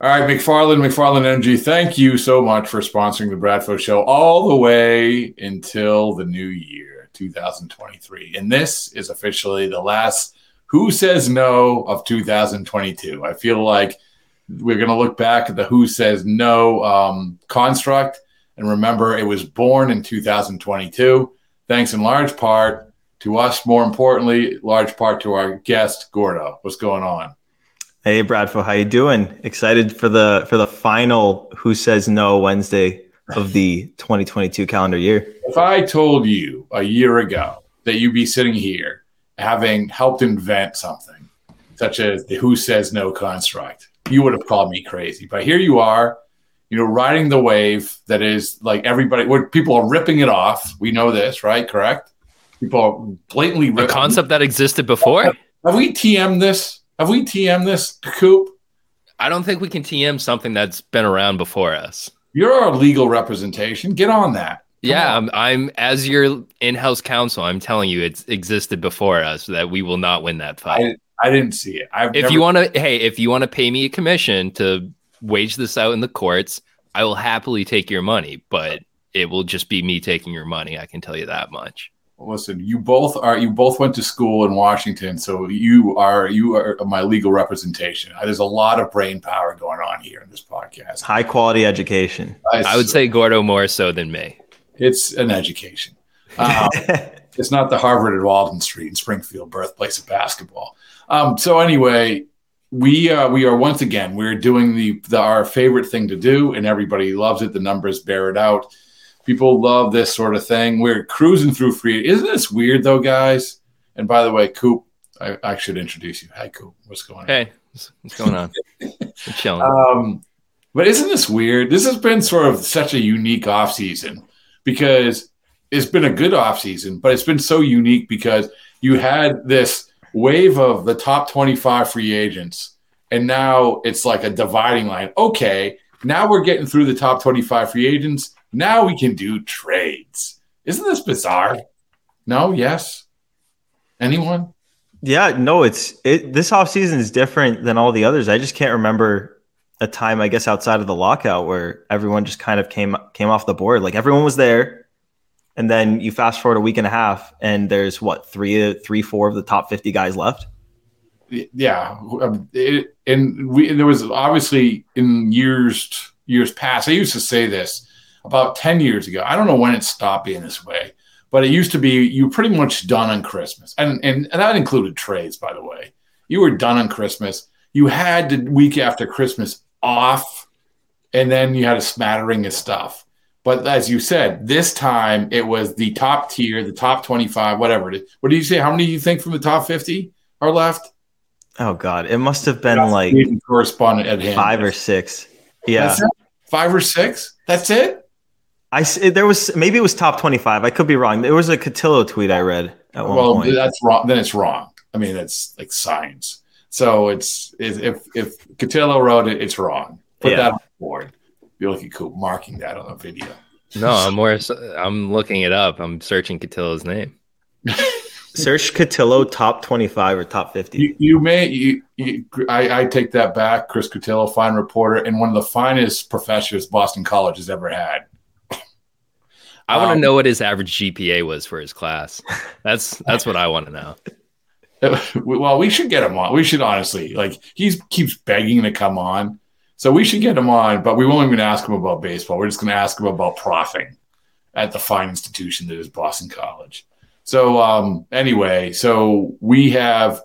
All right, McFarland, McFarland Energy, thank you so much for sponsoring the Bradfo Show all the way until the new year, 2023. And this is officially the last Who Says No of 2022. I feel like we're going to look back at the Who Says No um, construct and remember it was born in 2022, thanks in large part to us, more importantly, large part to our guest, Gordo. What's going on? Hey Bradfo, how you doing? Excited for the for the final Who Says No Wednesday of the 2022 calendar year. If I told you a year ago that you'd be sitting here having helped invent something such as the Who Says No construct, you would have called me crazy. But here you are, you know, riding the wave that is like everybody where people are ripping it off. We know this, right? Correct? People are blatantly ripping. a concept that existed before. Have we TM this? Have we TM this, Coop? I don't think we can TM something that's been around before us. You're our legal representation. Get on that. Come yeah, on. I'm, I'm as your in-house counsel. I'm telling you, it's existed before us that we will not win that fight. I, I didn't see it. I've if never... you want to, hey, if you want to pay me a commission to wage this out in the courts, I will happily take your money. But it will just be me taking your money. I can tell you that much listen, you both are you both went to school in Washington, so you are you are my legal representation. There's a lot of brain power going on here in this podcast. High quality education. I, I would say Gordo more so than me. It's an education. Um, it's not the Harvard at Walden Street in Springfield, birthplace of basketball. Um, so anyway, we uh, we are once again we're doing the, the our favorite thing to do, and everybody loves it. The numbers bear it out People love this sort of thing. We're cruising through free. Isn't this weird though, guys? And by the way, Coop, I, I should introduce you. Hi, Coop. What's going on? Hey, what's going on? chilling. Um, but isn't this weird? This has been sort of such a unique off season because it's been a good off season, but it's been so unique because you had this wave of the top 25 free agents, and now it's like a dividing line. Okay, now we're getting through the top 25 free agents. Now we can do trades. Isn't this bizarre? No, yes. Anyone? Yeah, no, it's it this offseason is different than all the others. I just can't remember a time, I guess, outside of the lockout where everyone just kind of came came off the board. Like everyone was there. And then you fast forward a week and a half, and there's what three, three, four of the top fifty guys left. Yeah, um, it, and we and there was obviously in years years past. I used to say this about 10 years ago. I don't know when it stopped being this way, but it used to be you pretty much done on Christmas. And, and, and that included trades, by the way. You were done on Christmas. You had the week after Christmas off, and then you had a smattering of stuff. But as you said, this time it was the top tier, the top 25, whatever it is. What do you say? How many do you think from the top 50 are left? Oh, God. It must have been That's like correspondent at five or six. Yeah. Five or six? That's it? I there was maybe it was top twenty five. I could be wrong. There was a Cotillo tweet I read at one well, point. that's wrong. Then it's wrong. I mean, it's like science. So it's if if Cotillo wrote it, it's wrong. Put yeah. that on the board. You're looking cool marking that on a video. No, I'm more. I'm looking it up. I'm searching Cotillo's name. Search Cotillo top 25 or top 50. You, you may, you, you, I, I, take that back. Chris Cotillo, fine reporter, and one of the finest professors Boston College has ever had. I want to um, know what his average GPA was for his class. That's that's what I want to know. Well, we should get him on. We should honestly like he keeps begging to come on, so we should get him on. But we won't even ask him about baseball. We're just going to ask him about profiting at the fine institution that is Boston College. So um, anyway, so we have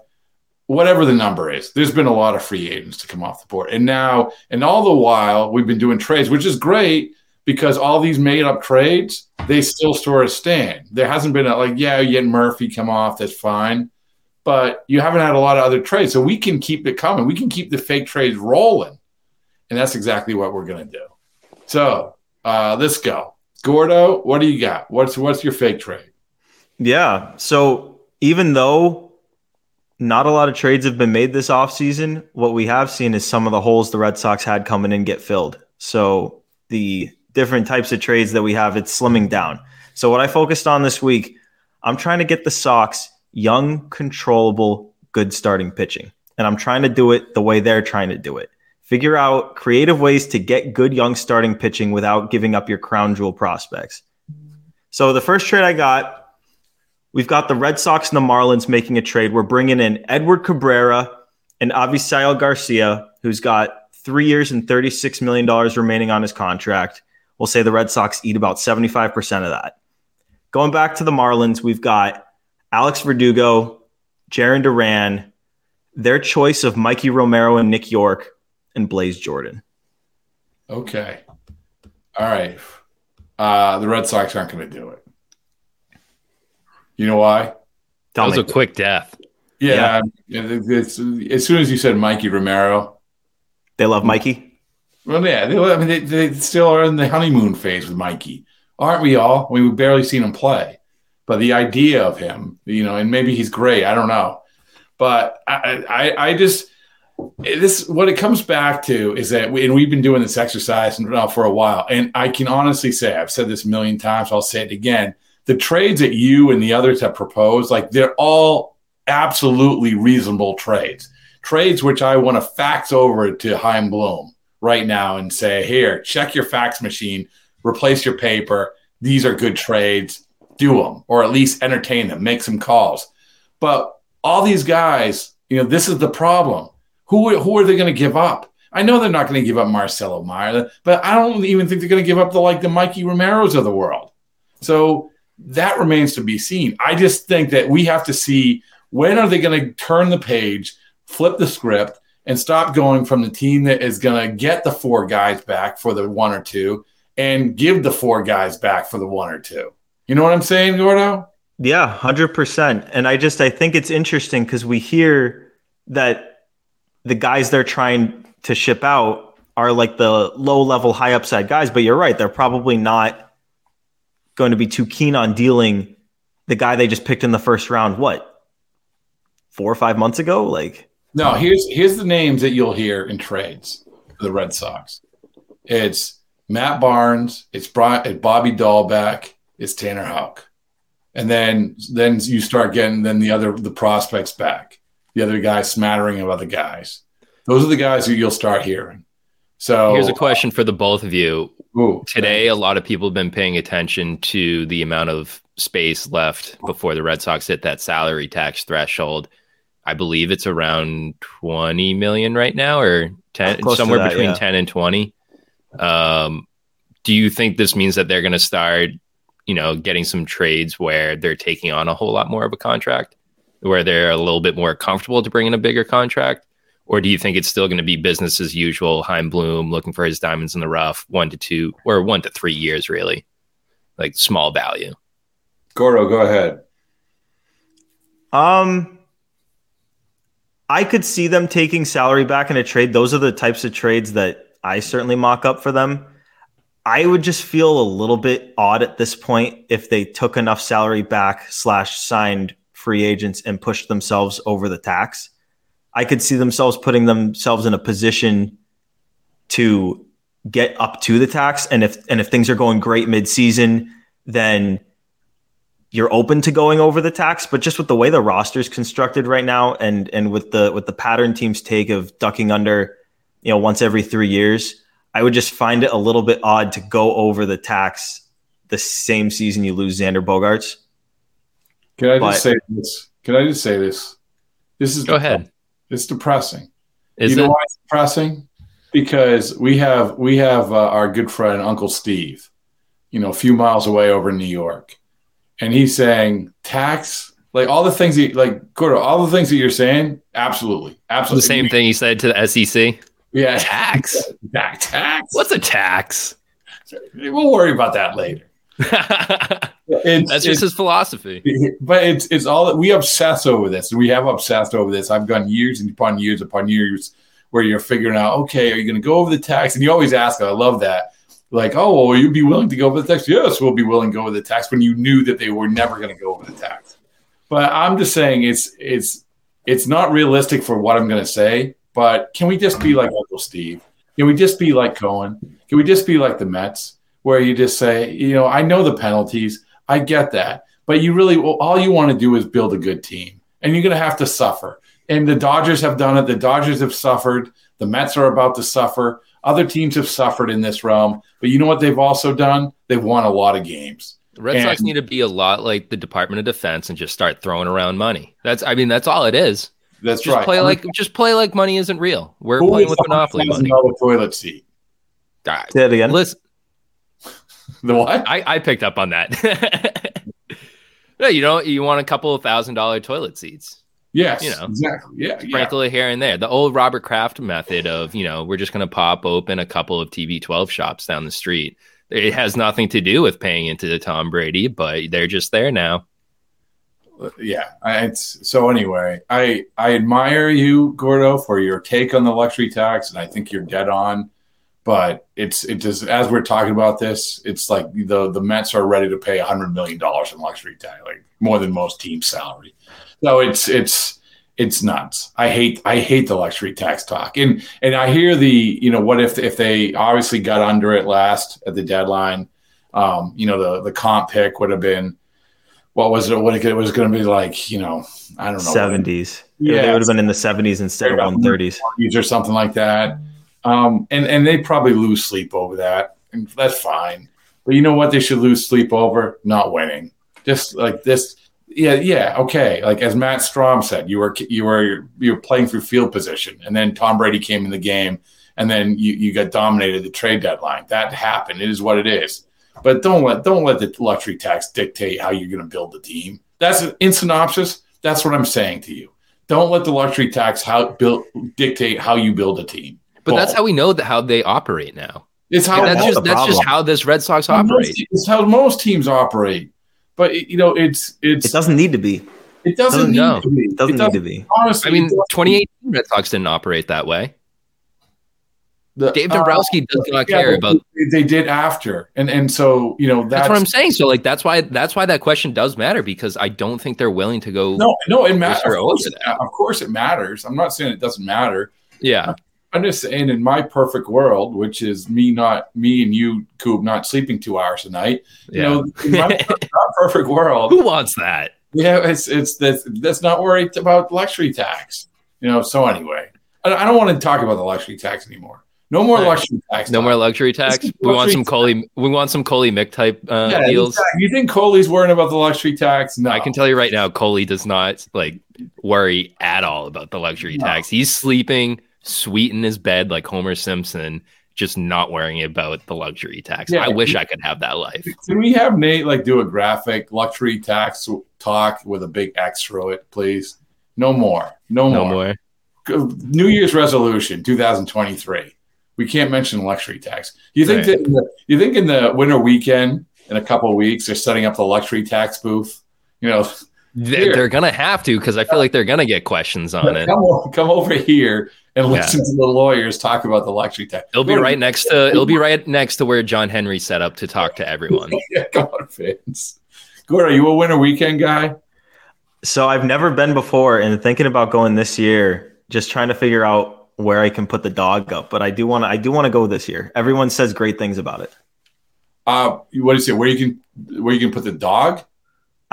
whatever the number is. There's been a lot of free agents to come off the board, and now and all the while we've been doing trades, which is great because all these made up trades, they still sort of stand. There hasn't been a, like, yeah, you get Murphy come off, that's fine. But you haven't had a lot of other trades. So we can keep it coming. We can keep the fake trades rolling. And that's exactly what we're going to do. So uh, let's go. Gordo, what do you got? What's what's your fake trade? Yeah. So even though not a lot of trades have been made this offseason, what we have seen is some of the holes the Red Sox had coming in get filled. So the different types of trades that we have, it's slimming down. So what I focused on this week, I'm trying to get the Sox young, controllable, good starting pitching. And I'm trying to do it the way they're trying to do it. Figure out creative ways to get good young starting pitching without giving up your crown jewel prospects. So the first trade I got, we've got the Red Sox and the Marlins making a trade. We're bringing in Edward Cabrera and Avisail Garcia, who's got three years and $36 million remaining on his contract. We'll say the Red Sox eat about 75% of that. Going back to the Marlins, we've got Alex Verdugo, Jarren Duran, their choice of Mikey Romero and Nick Yorke, and Blaze Jordan. Okay. All right. Uh, the Red Sox aren't going to do it. You know why? Tell that was me. a quick death. Yeah. yeah. It's, as soon as you said Mikey Romero, they love Mikey. Well, yeah. They, I mean, they, they still are in the honeymoon phase with Mikey, aren't we all? I mean, we've barely seen him play, but the idea of him, you know, and maybe he's great. I don't know, but I, I, I just this what it comes back to is that we, and we've been doing this exercise now for a while and i can honestly say i've said this a million times i'll say it again the trades that you and the others have proposed like they're all absolutely reasonable trades trades which i want to fax over to Chaim Bloom right now and say here check your fax machine replace your paper these are good trades do them or at least entertain them make some calls but all these guys you know this is the problem who, who are they going to give up? I know they're not going to give up Marcelo Meyer, but I don't even think they're going to give up the like the Mikey Romeros of the world. So that remains to be seen. I just think that we have to see when are they going to turn the page, flip the script, and stop going from the team that is going to get the four guys back for the one or two and give the four guys back for the one or two. You know what I'm saying, Gordo? Yeah, 100%. And I just I think it's interesting cuz we hear that the guys they're trying to ship out are like the low level, high upside guys. But you're right; they're probably not going to be too keen on dealing the guy they just picked in the first round. What four or five months ago? Like no. Here's here's the names that you'll hear in trades for the Red Sox. It's Matt Barnes. It's Bobby Dalbec. It's Tanner Houck. And then then you start getting then the other the prospects back the other guys smattering of other guys. Those are the guys who you'll start hearing. So here's a question for the both of you. Ooh, Today, a lot of people have been paying attention to the amount of space left before the Red Sox hit that salary tax threshold. I believe it's around 20 million right now, or 10, somewhere that, between yeah. 10 and 20. Um, do you think this means that they're going to start, you know, getting some trades where they're taking on a whole lot more of a contract? where they're a little bit more comfortable to bring in a bigger contract? Or do you think it's still going to be business as usual? Chaim Bloom looking for his diamonds in the rough, one to two or one to three years, really, like small value. Gordo, go ahead. Um, I could see them taking salary back in a trade. Those are the types of trades that I certainly mock up for them. I would just feel a little bit odd at this point if they took enough salary back slash signed free agents and push themselves over the tax. I could see themselves putting themselves in a position to get up to the tax. And if and if things are going great midseason, then you're open to going over the tax. But just with the way the roster is constructed right now, and and with the with the pattern teams take of ducking under, you know, once every three years, I would just find it a little bit odd to go over the tax the same season you lose Xander Bogaerts. Can I just say this? Can I just say this? This is go ahead. It's depressing. Is you know why it's depressing? Because we have we have uh, our good friend Uncle Steve, you know, a few miles away over in New York, and he's saying tax like all the things he like Gordo, all the things that you're saying, absolutely, absolutely. The same thing he said to the SEC. Yeah, tax. tax. tax. What's a tax? We'll worry about that later. It's, That's just his philosophy. But it's it's all that we obsess over this. We have obsessed over this. I've gone years and upon years upon years where you're figuring out, okay, are you going to go over the tax? And you always ask, I love that. Like, oh, well, will you be willing to go over the tax? Yes, we'll be willing to go over the tax when you knew that they were never going to go over the tax. But I'm just saying it's it's it's not realistic for what I'm going to say. But can we just be like Uncle Steve? Can we just be like Cohen? Can we just be like the Mets, where you just say, you know, I know the penalties. I get that. But you really, all you want to do is build a good team, and you're going to have to suffer. And the Dodgers have done it. The Dodgers have suffered. The Mets are about to suffer. Other teams have suffered in this realm, but you know what they've also done? They've won a lot of games. The Red and, Sox need to be a lot like the Department of Defense and just start throwing around money. That's, I mean, that's all it is. That's just right. Play like, just play like money isn't real. We're playing with Monopoly money. Toilet seat. Ah, Say it again. Listen, the what? I, I picked up on that. no, you know, you want a couple of thousand dollar toilet seats. Yes, you know, exactly. Yeah, sprinkle yeah. it here and there. The old Robert Kraft method of, you know, we're just going to pop open a couple of TB12 shops down the street. It has nothing to do with paying into the Tom Brady, but they're just there now. Uh, yeah, it's so. Anyway, I I admire you, Gordo, for your take on the luxury tax, and I think you're dead on. But it's it just as we're talking about this, it's like the the Mets are ready to pay hundred million dollars in luxury tax, like more than most teams' salary. So it's it's it's nuts. I hate I hate the luxury tax talk. And and I hear the you know what if if they obviously got under it last at the deadline. Um, you know the the comp pick would have been what was it? What it was going to be like? You know, I don't know. Seventies. Yeah, they would have been in the seventies instead of one thirties or something like that. Um, and and they probably lose sleep over that, and that's fine. But you know what? They should lose sleep over not winning. Just like this yeah, yeah, okay. Like as Matt Strahm said, you were you were you were playing through field position, and then Tom Brady came in the game, and then you you got dominated the trade deadline. That happened. It is what it is. But don't let don't let the luxury tax dictate how you're going to build the team. That's in synopsis. That's what I'm saying to you. Don't let the luxury tax how build dictate how you build a team. But Ball. that's how we know that how they operate now. It's how that's just that's just how this Red Sox operate. It's how most teams operate. But you know, it's it's it doesn't need to be. It doesn't, need no. to be. It doesn't, it doesn't need to be. Honestly, I mean, 2018 Red Sox didn't operate that way. The, Dave Dombrowski uh, does not yeah, care about. They did after, and and so you know that's, that's, what I'm saying. So like that's why that's why that question does matter because I don't think they're willing to go. No, no, it matters. Of course, it, of course, it matters. I'm not saying it doesn't matter. Yeah, I'm just saying in my perfect world, which is me not me and you, Coop, not sleeping two hours a night. Yeah. You know, in my perfect world, who wants that? Yeah, it's it's that's that's not worried about luxury tax. You know, so anyway, I, I don't want to talk about the luxury tax anymore. No more luxury tax. No more luxury tax. We want some Coley. We want some Coley Mick type uh, yeah, deals. Exactly. You think Coley's worrying about the luxury tax? No, I can tell you right now, Coley does not like worry at all about the luxury no. tax. He's sleeping sweet in his bed like Homer Simpson, just not worrying about the luxury tax. Yeah, I wish I could have that life. Can we have Nate like do a graphic luxury tax talk with a big X through it, please? No more. No, no more. more. New Year's resolution, 2023 we can't mention luxury tax. You think right. that the, you think in the winter weekend in a couple of weeks they're setting up the luxury tax booth? You know, they're, they're gonna have to because I feel like they're gonna get questions on it. Come, come over here and listen yeah. to the lawyers talk about the luxury tax. It'll be right next to it'll be right next to where John Henry set up to talk to everyone. yeah, come on, fans. Gord, are you a winter weekend guy? So I've never been before, and thinking about going this year, just trying to figure out where I can put the dog up, but I do want to. I do want to go this year. Everyone says great things about it. Uh, what do you say? Where you can where you can put the dog?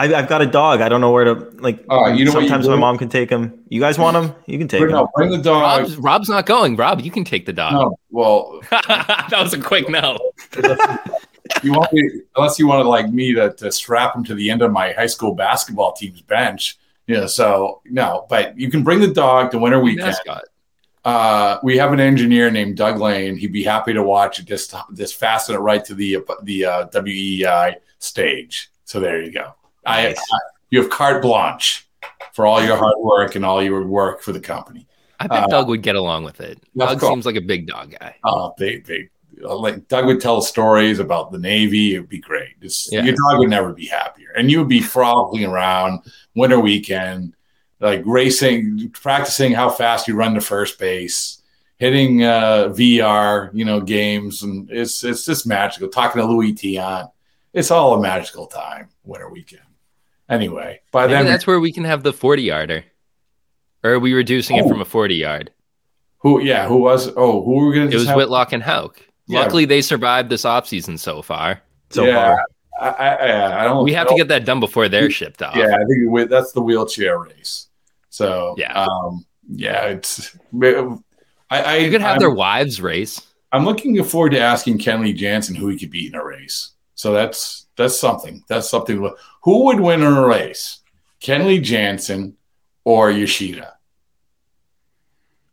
I, have got a dog. I don't know where to like. Uh, you know sometimes my mom can take him. You guys want him? You can take bring, him. No, bring the dog. Rob's, Rob's, not going. Rob, you can take the dog. No, well, that was a quick no. you want me, unless you wanted like me to, to strap him to the end of my high school basketball team's bench. Yeah, so no, but you can bring the dog to winter weekend. Mascot uh, we have an engineer named Doug Lane. He'd be happy to watch it. Just just fasten it right to the the uh, WEEI stage. So there you go. Nice. I, I, you have carte blanche for all your hard work and all your work for the company. I bet uh, Doug would get along with it. Doug seems like a big dog guy. Oh, big, big. Like Doug would tell stories about the Navy. It would be great. Yeah. Your dog would never be happier, and you would be frolicking around winter weekend like racing, practicing how fast you run to first base, hitting uh, VR, you know, games, and it's it's just magical. Talking to Luis Tiant, it's all a magical time. Winter weekend. Anyway, by Maybe then that's where we can have the forty yarder, or are we reducing oh. it from a forty yard? Who? Yeah, who was? Oh, who were we going to? It was have? Whitlock and Houck. Yeah. Luckily, they survived this offseason so far. So yeah. far. I, I, I, don't. We have don't, to get that done before they're shipped off. Yeah, I think that's the wheelchair race. So yeah, um, yeah, it's I, I you could have I'm, their wives race. I'm looking forward to asking Kenley Jansen who he could beat in a race. So that's that's something. That's something. Who would win in a race, Kenley Jansen or Yoshida?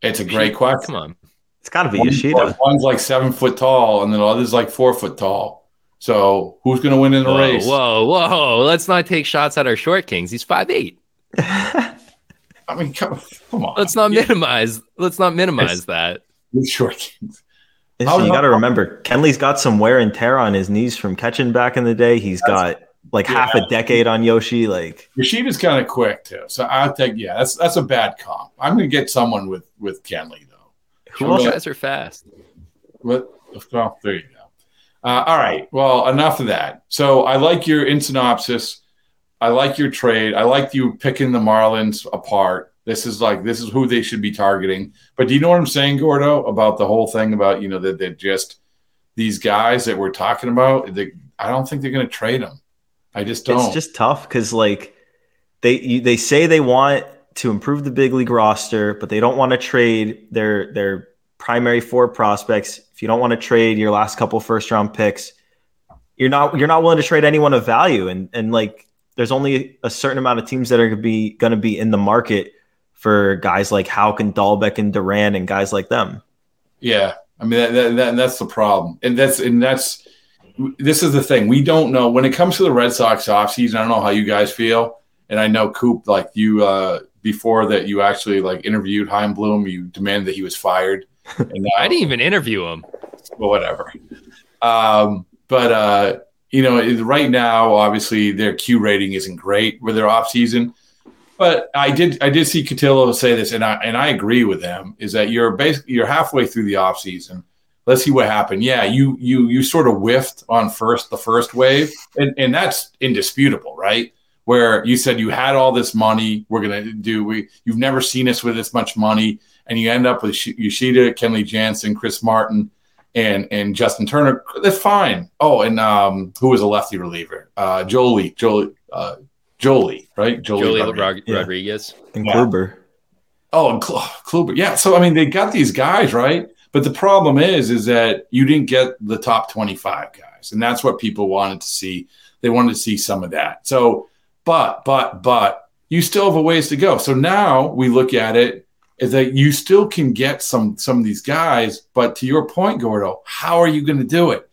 It's a great question. Come on, it's got to be Yoshida. One's like seven foot tall, and the other's like four foot tall. So who's going to win in the whoa, race? Whoa, whoa! Let's not take shots at our short kings. He's five eight. I mean, come, come, on. Let's not minimize. Let's not minimize that. Short kings. You got to remember, Kenley's got some wear and tear on his knees from catching back in the day. He's got like yeah. half a decade on Yoshi. Like Yoshida's kind of quick too, so I think yeah, that's that's a bad comp. I'm gonna get someone with with Kenley though. Who else guys are fast? What? Well, there you go. Uh, all right. Well, enough of that. So I like your in synopsis. I like your trade. I like you picking the Marlins apart. This is like this is who they should be targeting. But do you know what I'm saying, Gordo, about the whole thing about you know that they're just these guys that we're talking about. They, I don't think they're going to trade them. I just don't. It's just tough because like they you, they say they want to improve the big league roster, but they don't want to trade their their primary four prospects. If you don't want to trade your last couple first round picks, you're not you're not willing to trade anyone of value. And and like there's only a certain amount of teams that are going to be going to be in the market for guys like Houck and Dalbec and Duran and guys like them. Yeah, I mean that, that, that, that's the problem, and that's and that's this is the thing we don't know when it comes to the Red Sox offseason. I don't know how you guys feel, and I know Coop like you uh, before that you actually like interviewed Chaim Bloom. You demanded that he was fired. And now, I didn't even interview him. Well, whatever. Um, but uh, you know, right now, obviously their Q rating isn't great with their off season. But I did I did see Cotillo say this, and I and I agree with them. Is that you're basically you're halfway through the off season. Let's see what happened. Yeah, you you you sort of whiffed on first the first wave, and and that's indisputable, right? Where you said you had all this money, we're gonna do we you've never seen us with this much money, and you end up with Yoshida, Kenley Jansen, Chris Martin, and and Justin Turner. That's fine. Oh, and um, who was a lefty reliever? Uh, Jolie, Joely, uh, Joely, right? Jolie, Joely Rodriguez, yeah. Rodriguez. and yeah. Kluber. Oh, and Kluber. Yeah. So I mean, they got these guys right, but the problem is, is that you didn't get the top twenty-five guys, and that's what people wanted to see. They wanted to see some of that. So, but, but, but, you still have a ways to go. So now we look at it is that you still can get some some of these guys, but to your point, Gordo, how are you going to do it?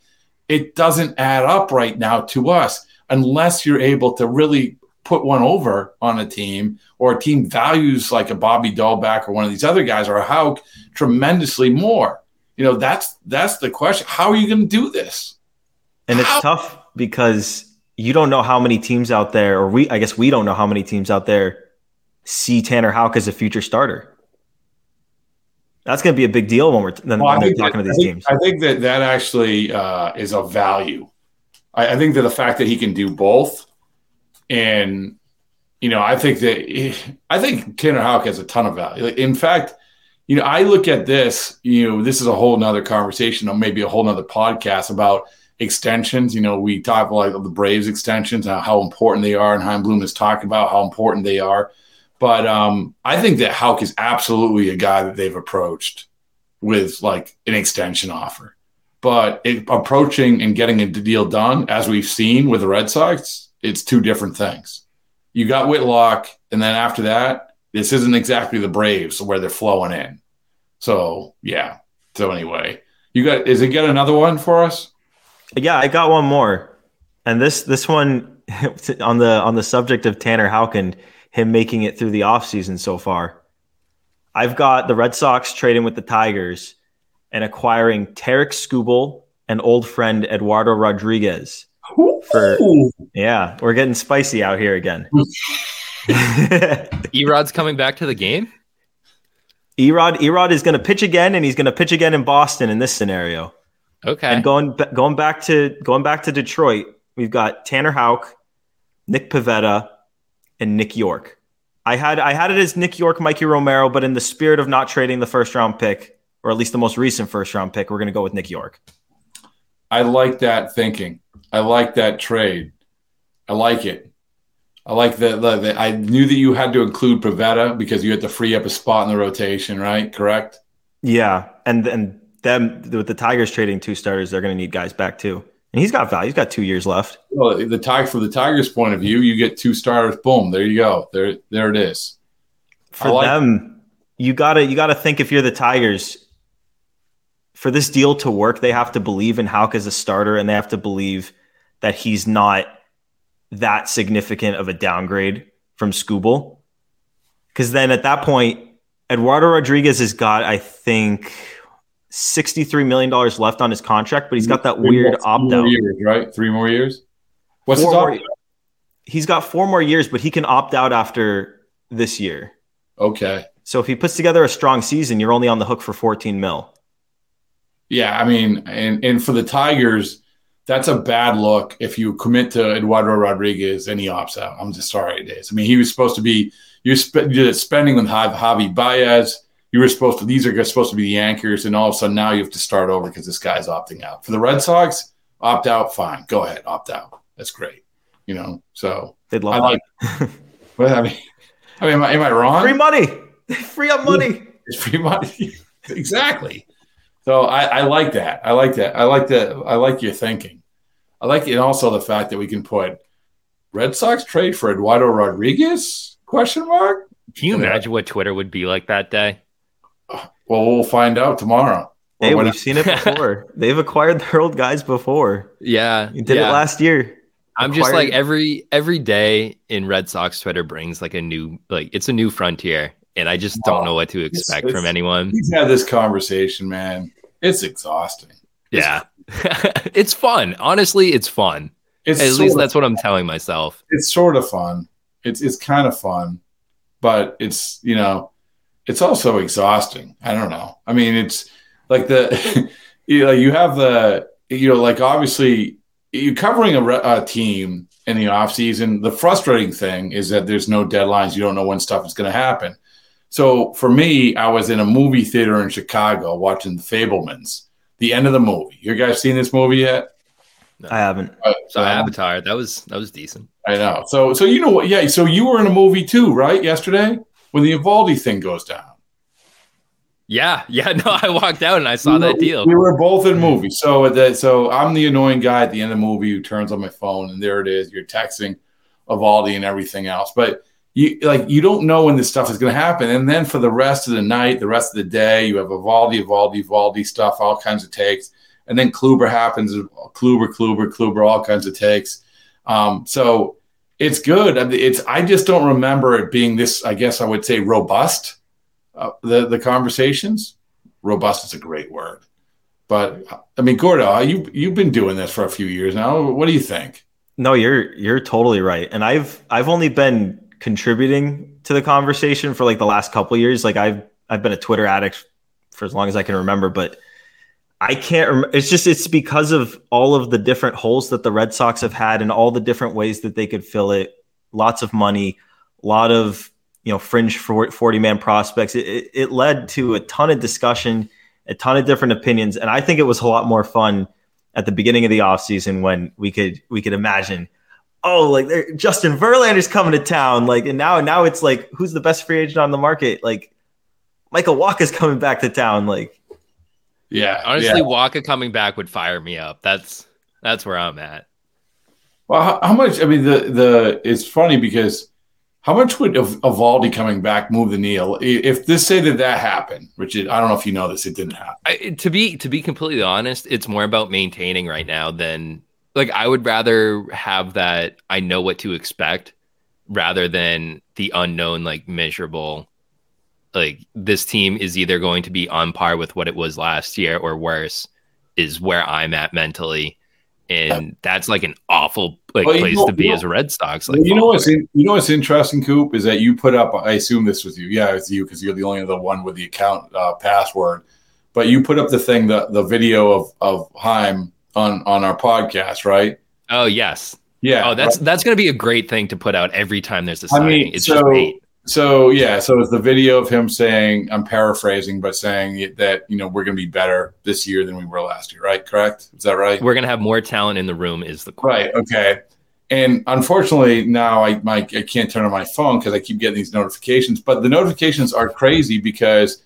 It doesn't add up right now to us unless you're able to really put one over on a team or a team values like a Bobby Dalbec or one of these other guys or a Houck tremendously more. You know, that's that's the question. How are you going to do this? And it's tough because you don't know how many teams out there, or we I guess we don't know how many teams out there see Tanner Houck as a future starter. That's going to be a big deal when we're, when well, we're talking that, to these I think, teams. I think that that actually uh, is a value. I, I, think that the fact that he can do both, and you know, I think that I think Tanner Houck has a ton of value. In fact, you know, I look at this. You know, this is a whole nother conversation, or maybe a whole nother podcast about extensions. You know, we talk like the Braves extensions and how important they are, and Chaim Bloom has talked about how important they are. But um, I think that Houck is absolutely a guy that they've approached with like an extension offer. But it, approaching and getting a deal done, as we've seen with the Red Sox, it's two different things. You got Whitlock, and then after that, this isn't exactly the Braves where they're flowing in. So yeah. So anyway, you got is it get another one for us? Yeah, I got one more, and this this one on the on the subject of Tanner Houcken him making it through the offseason so far. I've got the Red Sox trading with the Tigers and acquiring Tarik Skubal and old friend Eduardo Rodriguez. For yeah, we're getting spicy out here again. Erod's coming back to the game. Erod Erod is going to pitch again, and he's going to pitch again in Boston in this scenario. Okay. And going going back to going back to Detroit, we've got Tanner Houck, Nick Pivetta, and Nick Yorke. I had I had it as Nick Yorke, Mikey Romero, but in the spirit of not trading the first round pick, or at least the most recent first round pick, we're going to go with Nick Yorke. I like that thinking. I like that trade. I like it. I like that. I knew that you had to include Pivetta because you had to free up a spot in the rotation, right? Correct. Yeah, and and them with the Tigers trading two starters, they're going to need guys back too. And he's got value. He's got two years left. Well, the Tig from the Tigers' point of view, you get two starters. Boom, there you go. There, there it is. For like them, you gotta you gotta think if you're the Tigers, for this deal to work, they have to believe in Houck as a starter, and they have to believe that he's not that significant of a downgrade from Skubal. Because then at that point, Eduardo Rodriguez has got, I think, $63 million left on his contract, but he's got that three weird opt out. right? Three more years? What's four his opt out? He's got four more years, but he can opt out after this year. Okay. So if he puts together a strong season, you're only on the hook for 14 mil. Yeah, I mean, and and for the Tigers, that's a bad look if you commit to Eduardo Rodriguez and he opts out. I'm just sorry it is. I mean, he was supposed to be you're sp- spending with Javi Baez you were supposed to these are supposed to be the anchors, and all of a sudden now you have to start over because this guy's opting out. For the Red Sox, opt out, fine, go ahead, opt out. That's great. You know, so they'd love I like. well, I mean, I mean, am I, am I wrong? Free money, free up money. It's free money, exactly. So I, I like that. I like that. I like that. I like your thinking. I like and also the fact that we can put Red Sox trade for Eduardo Rodriguez? Question mark. Can you imagine what Twitter would be like that day? Uh, well, we'll find out tomorrow. Hey, we've seen it before. They've acquired their old guys before. Yeah, you did yeah. it last year. I'm acquired. just like every every day in Red Sox Twitter brings like a new like it's a new frontier, and I just don't know what to expect it's, it's, from anyone. We've had this conversation, man. It's exhausting. Yeah, it's, it's fun. Honestly, it's fun. It's At least that's what I'm telling myself. It's sort of fun. It's it's kind of fun, but it's you know it's also exhausting. I don't know. I mean, it's like the you know you have the you know like obviously you're covering a, a team in the off season. The frustrating thing is that there's no deadlines. You don't know when stuff is going to happen. So for me, I was in a movie theater in Chicago watching The Fabelmans. The end of the movie. You guys seen this movie yet? No. I haven't. Uh, so Avatar. That was that was decent. I know. So so you know what? Yeah. So you were in a movie too, right? Yesterday when the Eovaldi thing goes down. Yeah, yeah, no, I walked out and I saw we that deal. We were both in movies, so that so I'm the annoying guy at the end of the movie who turns on my phone and there it is. You're texting Eovaldi and everything else, but you like you don't know when this stuff is going to happen. And then for the rest of the night, the rest of the day, you have Eovaldi, Eovaldi, Eovaldi stuff, all kinds of takes, and then Kluber happens, Kluber, Kluber, Kluber, all kinds of takes. Um, so it's good. It's I just don't remember it being this. I guess I would say robust. Uh, the the conversations. Robust is a great word, but I mean, Gordo, you you've been doing this for a few years now. What do you think? No, you're you're totally right, and I've I've only been contributing to the conversation for like the last couple years. Like I've I've been a Twitter addict for as long as I can remember, but I can't. Rem- it's just it's because of all of the different holes that the Red Sox have had and all the different ways that they could fill it. Lots of money, a lot of you know fringe forty man prospects. It, it, it led to a ton of discussion, a ton of different opinions, and I think it was a lot more fun at the beginning of the offseason when we could we could imagine oh, like Justin Verlander's coming to town. Like, and now, now it's like, who's the best free agent on the market? Like, Michael Wacha's coming back to town. Like, yeah, honestly, yeah. Wacha coming back would fire me up. That's that's where I'm at. Well, how, how much? I mean, the the it's funny because how much would Eovaldi coming back move the needle if this say that that happened? Which I don't know if you know this, it didn't happen. I, to be to be completely honest, it's more about maintaining right now than like I would rather have that. I know what to expect rather than the unknown, like miserable like this team is either going to be on par with what it was last year or worse is where I'm at mentally. And that's like an awful like well, place know, to be as a Red Sox. Like well, you know what's in, you know what's interesting, Coop, is that you put up. I assume this was you. Yeah, it's you because you're the only other one with the account uh, password. But you put up the thing, the the video of of Chaim on on our podcast, right? Oh yes, yeah. Oh, that's right. that's going to be a great thing to put out every time there's a signing. I mean, it's so, just great. So yeah, so it's the video of him saying, I'm paraphrasing, but saying that you know we're going to be better this year than we were last year, right? Correct? Is that right? We're going to have more talent in the room. Is the quote. right? Okay. And unfortunately, now I my, I can't turn on my phone because I keep getting these notifications. But the notifications are crazy because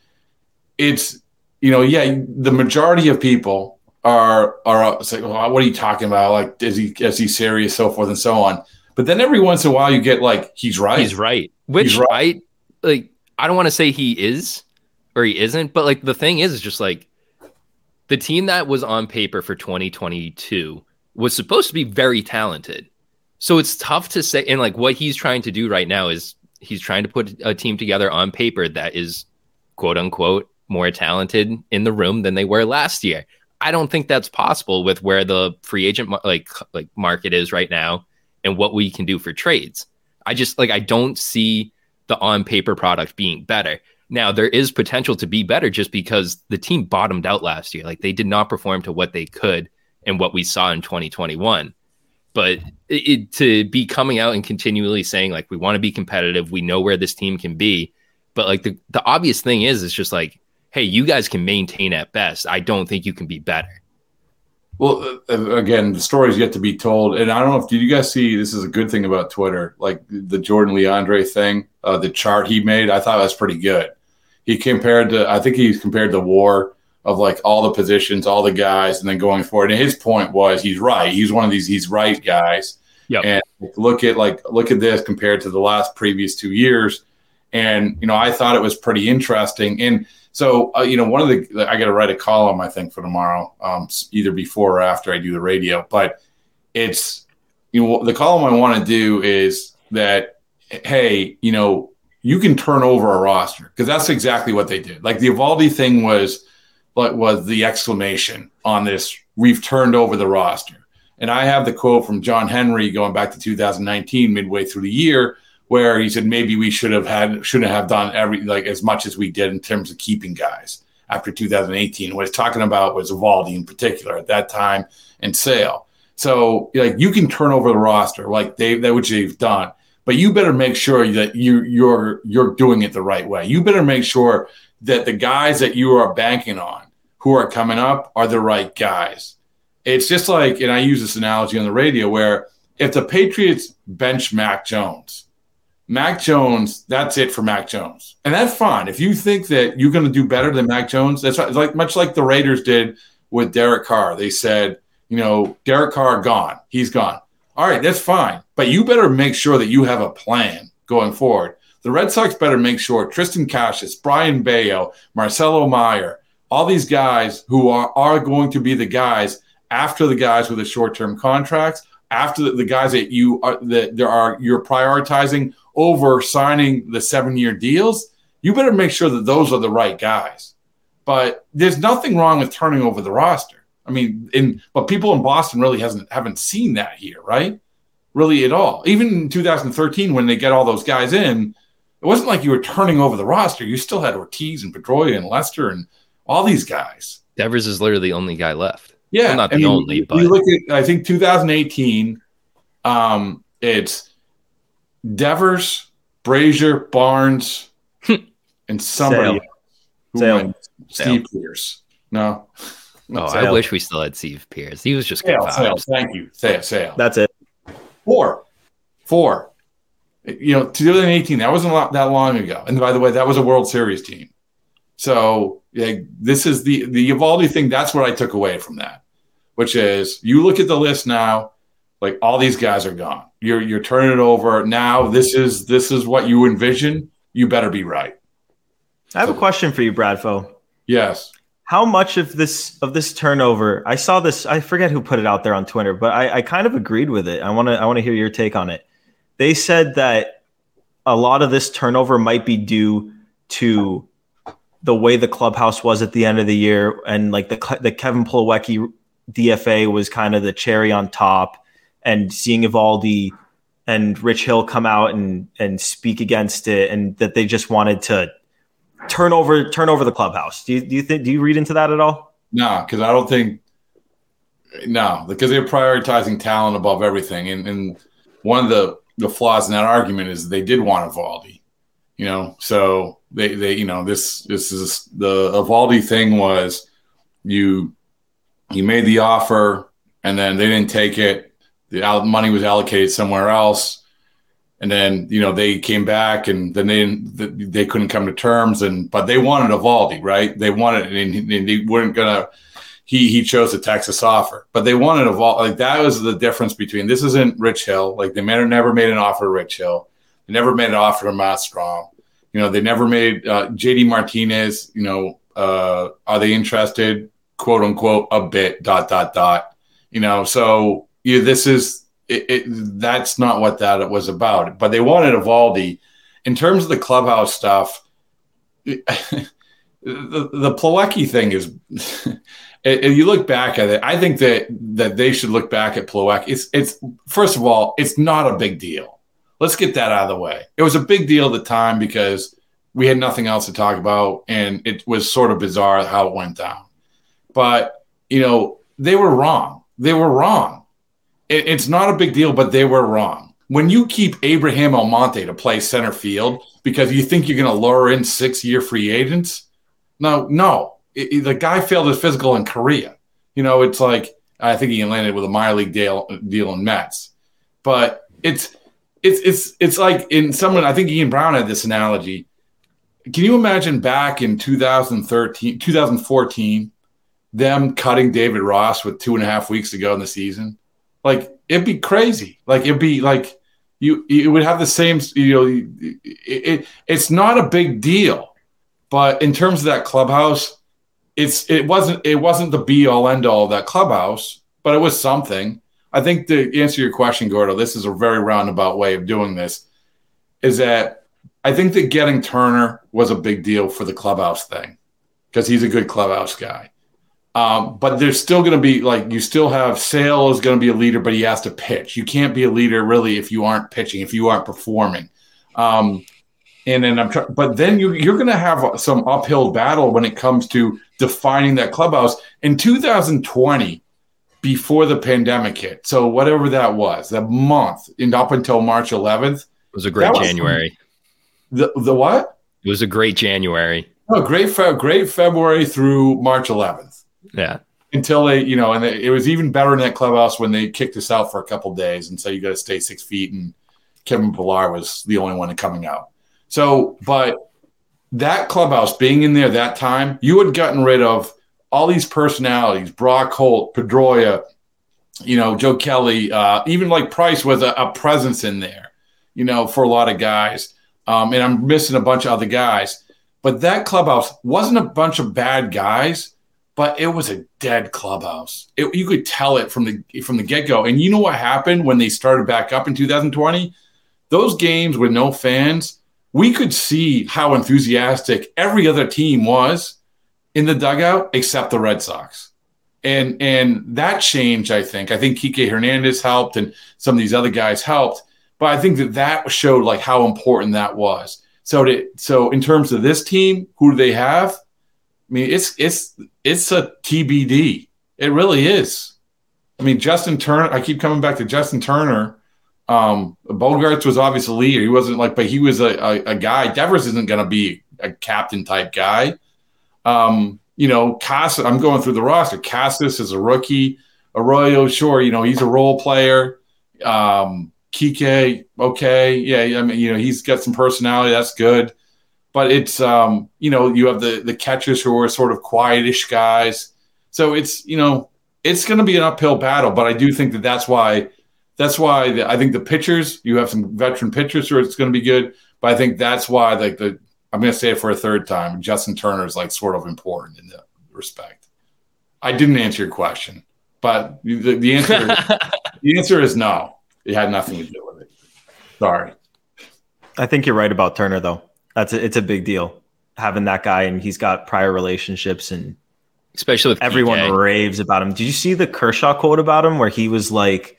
it's you know, yeah, the majority of people are are say, well, what are you talking about? Like, is he is he serious? So forth and so on. But then every once in a while, you get like, he's right. He's right. Which he's right. I like. I don't want to say he is or he isn't, but like the thing is, is just like the team that was on paper for 2022 was supposed to be very talented. So it's tough to say. And like what he's trying to do right now is he's trying to put a team together on paper that is quote unquote more talented in the room than they were last year. I don't think that's possible with where the free agent like like market is right now and what we can do for trades. I just like I don't see the on paper product being better. Now there is potential to be better just because the team bottomed out last year. Like they did not perform to what they could and what we saw in 2021. But it, it, to be coming out and continually saying like we want to be competitive, we know where this team can be, but like the the obvious thing is it's just like hey, you guys can maintain at best. I don't think you can be better. Well, uh, uh, again, the story's yet to be told, and I don't know if did you guys see this is a good thing about Twitter, like the Jordan Leandre thing, uh, the chart he made. I thought was pretty good. He compared to, I think he's compared the war of like all the positions, all the guys, and then going forward. And his point was he's right. He's one of these he's right guys. Yeah. And look at like look at this compared to the last previous two years, and you know I thought it was pretty interesting. And so, uh, you know, one of the, I got to write a column, I think, for tomorrow, um, either before or after I do the radio. But it's, you know, the column I want to do is that, hey, you know, you can turn over a roster because that's exactly what they did. Like the Eovaldi thing was, what was the exclamation on this? We've turned over the roster. And I have the quote from John Henry going back to 2019, midway through the year, where he said maybe we should have had shouldn't have done every like as much as we did in terms of keeping guys after 2018. What he's talking about was Eovaldi in particular at that time and Sale. So like you can turn over the roster like they that which they've done, but you better make sure that you you're you're doing it the right way. You better make sure that the guys that you are banking on who are coming up are the right guys. It's just like, and I use this analogy on the radio where if the Patriots bench Mac Jones, Mac Jones, that's it for Mac Jones. And that's fine. If you think that you're going to do better than Mac Jones, that's like much like the Raiders did with Derek Carr. They said, you know, Derek Carr gone. He's gone. All right, that's fine. But you better make sure that you have a plan going forward. The Red Sox better make sure Triston Casas, Brayan Bello, Marcelo Meyer, all these guys who are, are going to be the guys after the guys with the short term contracts, after the, the, guys that you are that there are you're prioritizing over signing the seven year deals, you better make sure that those are the right guys. But there's nothing wrong with turning over the roster. I mean, in but people in Boston really hasn't haven't seen that here, right? Really at all. Even in 2013, when they get all those guys in, it wasn't like you were turning over the roster. You still had Ortiz and Pedroia and Lester and all these guys. Devers is literally the only guy left. Yeah, well, not the mean, only. But you look at I think 2018. Um, it's Devers, Brasier, Barnes, and somebody Sale. Sale. Steve Pearce. No. Oh, I wish we still had Steve Pearce. He was just good Sale, Sale. Thank you. Sale, Sale. That's it. Four. Four. You know, 2018, that wasn't that long ago. And by the way, that was a World Series team. So yeah, this is the the Eovaldi thing. That's what I took away from that, which is you look at the list now, like all these guys are gone. You're you're turning it over now. This is this is what you envision. You better be right. I have so, a question for you, Bradfo. Yes. How much of this of this turnover? I saw this. I forget who put it out there on Twitter, but I, I kind of agreed with it. I want to I want to hear your take on it. They said that a lot of this turnover might be due to the way the clubhouse was at the end of the year, and like the the Kevin Plawecki DFA was kind of the cherry on top and seeing Eovaldi and Rich Hill come out and and speak against it, and that they just wanted to turn over turn over the clubhouse. Do you do you think do you read into that at all? No, because I don't think no, because they're prioritizing talent above everything, and and one of the the flaws in that argument is they did want Eovaldi, you know, so they they you know this this is the Eovaldi thing was you you made the offer and then they didn't take it the money was allocated somewhere else. and then you know they came back and then they they couldn't come to terms and but they wanted Eovaldi, right? They wanted and, they weren't gonna. He he chose the Texas offer, but they wanted Eovaldi. Like that was the difference between this isn't Rich Hill. Like they never made an offer to Rich Hill. They never made an offer to Matt Strahm. You know they never made uh, JD Martinez. You know uh, are they interested? Quote unquote a bit dot dot dot. You know so yeah, this is it, it, that's not what that was about. But they wanted Eovaldi. In terms of the clubhouse stuff, the the Plawecki thing is. if you look back at it, I think that that they should look back at Plawecki. It's it's first of all, it's not a big deal. Let's get that out of the way. It was a big deal at the time because we had nothing else to talk about, and it was sort of bizarre how it went down. But you know, they were wrong. They were wrong it, it's not a big deal, but they were wrong. When you keep Abraham Almonte to play center field because you think you're going to lure in six year free agents, no, no. It, it, the guy failed his physical in Korea. You know, it's like I think he landed with a minor league deal, deal in Mets, but it's it's it's it's like in someone. I think Ian Browne had this analogy. Can you imagine back in 2013, 2014, them cutting David Ross with two and a half weeks to go in the season? Like it'd be crazy. Like it'd be like you you would have the same. You know, it, it it's not a big deal, but in terms of that clubhouse, it's it wasn't it wasn't the be all end all of that clubhouse, but it was something. I think to answer your question, Gordo, this is a very roundabout way of doing this. Is that I think that getting Turner was a big deal for the clubhouse thing because he's a good clubhouse guy. Um, but there's still going to be like you still have Sale is going to be a leader, but he has to pitch. You can't be a leader really if you aren't pitching, if you aren't performing. Um, and then I'm but then you, you're going to have some uphill battle when it comes to defining that clubhouse in 2020 before the pandemic hit. So whatever that was, that month and up until March 11th, it was a great January. The the what? It was a great January. Oh, great, fe- great February through March 11th. Yeah. Until they, you know, and they, it was even better in that clubhouse when they kicked us out for a couple days and said you got to stay six feet, and Kevin Pillar was the only one coming out. So, but that clubhouse being in there that time, you had gotten rid of all these personalities: Brock Holt, Pedroia, you know, Joe Kelly, uh, even like Price was a, a, presence in there, you know, for a lot of guys. Um, and I'm missing a bunch of other guys, but that clubhouse wasn't a bunch of bad guys but it was a dead clubhouse. It, you could tell it from the from the get go. And you know what happened when they started back up in 2020? Those games with no fans, we could see how enthusiastic every other team was in the dugout except the Red Sox. And and that change, I think. I think Kike Hernandez helped and some of these other guys helped, but I think that that showed like how important that was. So to, so in terms of this team, who do they have? I mean, it's it's it's a TBD. It really is. I mean, Justin Turner. I keep coming back to Justin Turner. Um, Bogaerts was obviously a leader. He wasn't like, but he was a, a, a guy. Devers isn't going to be a captain type guy. Um, you know, Casas. I'm going through the roster. Casas is a rookie. Arroyo, sure, you know, he's a role player. Um, Kike, okay, yeah, I mean, you know, he's got some personality. That's good but it's um, you know you have the the catchers who are sort of quietish guys. So it's you know it's going to be an uphill battle, but I do think that that's why that's why the, I think the pitchers you have some veteran pitchers who it's going to be good, but I think that's why like the I'm going to say it for a third time. Justin Turner is like sort of important in that respect. I didn't answer your question, but the, the answer the answer is no. It had nothing to do with it. Sorry. I think you're right about Turner though that's a, it's a big deal having that guy, and he's got prior relationships and especially with everyone PK. raves about him. Did you see the Kershaw quote about him where he was like,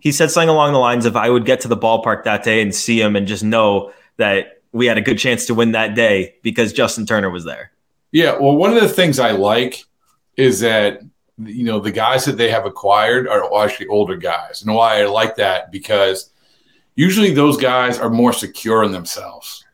he said something along the lines of, "I would get to the ballpark that day and see him and just know that we had a good chance to win that day because Justin Turner was there." Yeah, well, one of the things I like is that you know the guys that they have acquired are actually older guys, and why I like that because usually those guys are more secure in themselves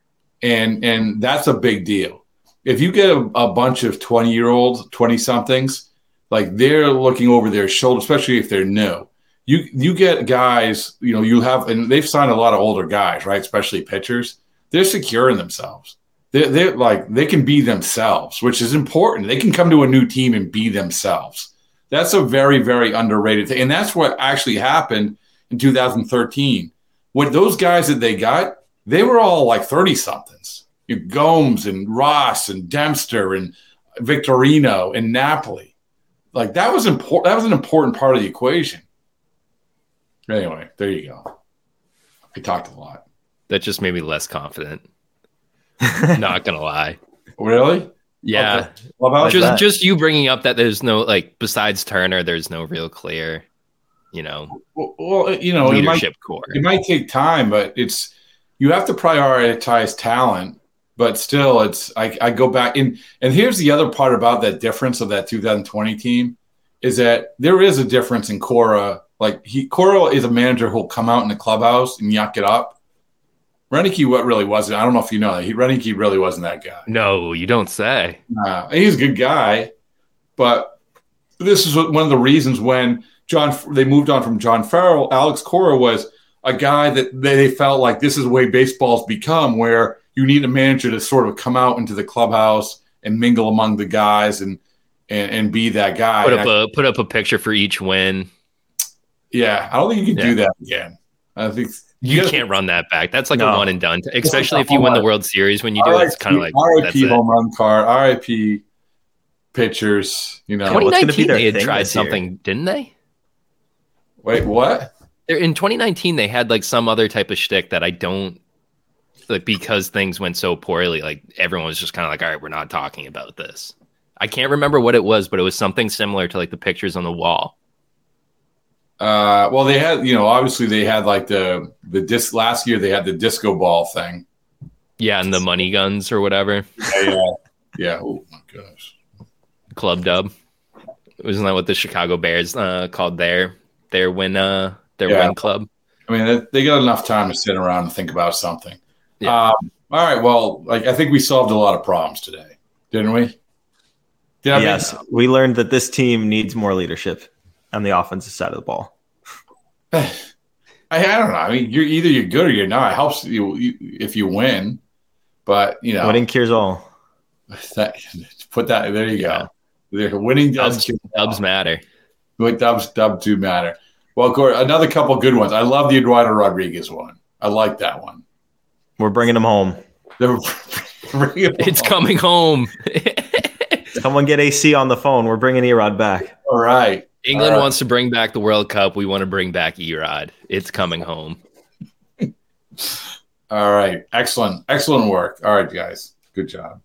and and that's a big deal. If you get a, a bunch of twenty year olds, twenty somethings, like they're looking over their shoulder, especially if they're new. you you get guys, you know, you have, and they've signed a lot of older guys, right? Especially pitchers. They're secure in themselves. They're, they're like they can be themselves, which is important. They can come to a new team and be themselves. That's a very very underrated thing, and that's what actually happened in 2013. What those guys that they got, they were all like 30 somethings. Gomes and Ross and Dempster and Victorino and Napoli. Like that was important. That was an important part of the equation. Anyway, there you go. I talked a lot. That just made me less confident. Not gonna lie. Really? Yeah. Okay. What about just that? just you bringing up that there's no like besides Turner, there's no real clear, you know. Well, well uh, you know, leadership it might, core. It might take time, but it's you have to prioritize talent. But still, it's I, I go back and and here's the other part about that difference of that 2020 team is that there is a difference in Cora like he Cora is a manager who'll come out in the clubhouse and yuck it up. Roenicke what really wasn't. I don't know if you know that. He Roenicke really wasn't that guy. No, you don't say. Nah, he's a good guy, but this is one of the reasons when John they moved on from John Farrell. Alex Cora was a guy that they felt like this is the way baseball's become, where you need a manager to sort of come out into the clubhouse and mingle among the guys and and, and be that guy. Put up a put up a picture for each win. Yeah, I don't think you can yeah. do that again. I think you, you can't run that back. That's like no. a one and done, especially if you win the World Series. When you do, it, it's kind of like RIP home run card, RIP pitchers. You know, 2019 they had tried something, year? didn't they? Wait, what? In 2019, they had like some other type of shtick that I don't like because things went so poorly. Like everyone was just kind of like, "All right, we're not talking about this." I can't remember what it was, but it was something similar to like the pictures on the wall. Uh, well, they had, you know, obviously they had like the the disc last year. They had the disco ball thing. Yeah, and the money guns or whatever. Yeah, yeah. yeah. Oh my gosh. Club dub. Wasn't that what the Chicago Bears uh, called their their win uh their yeah. win club? I mean, they got enough time to sit around and think about something. Yeah. Um, all right. Well, like I think we solved a lot of problems today, didn't we? Did yes, we learned that this team needs more leadership on the offensive side of the ball. I, I don't know. I mean, you're either you're good or you're not. It helps you, you if you win, but you know, winning cures all. That, put that there. You go. Yeah. Winning does dubs, dubs matter. Like dubs, dubs do matter. Well, Gordon, another couple good ones. I love the Eduardo Rodriguez one. I like that one. We're bringing him home. it's home. coming home. Someone get AC on the phone. We're bringing Erod back. All right. England right. wants to bring back the World Cup. We want to bring back Erod. It's coming home. All right. Excellent. Excellent work. All right, guys. Good job.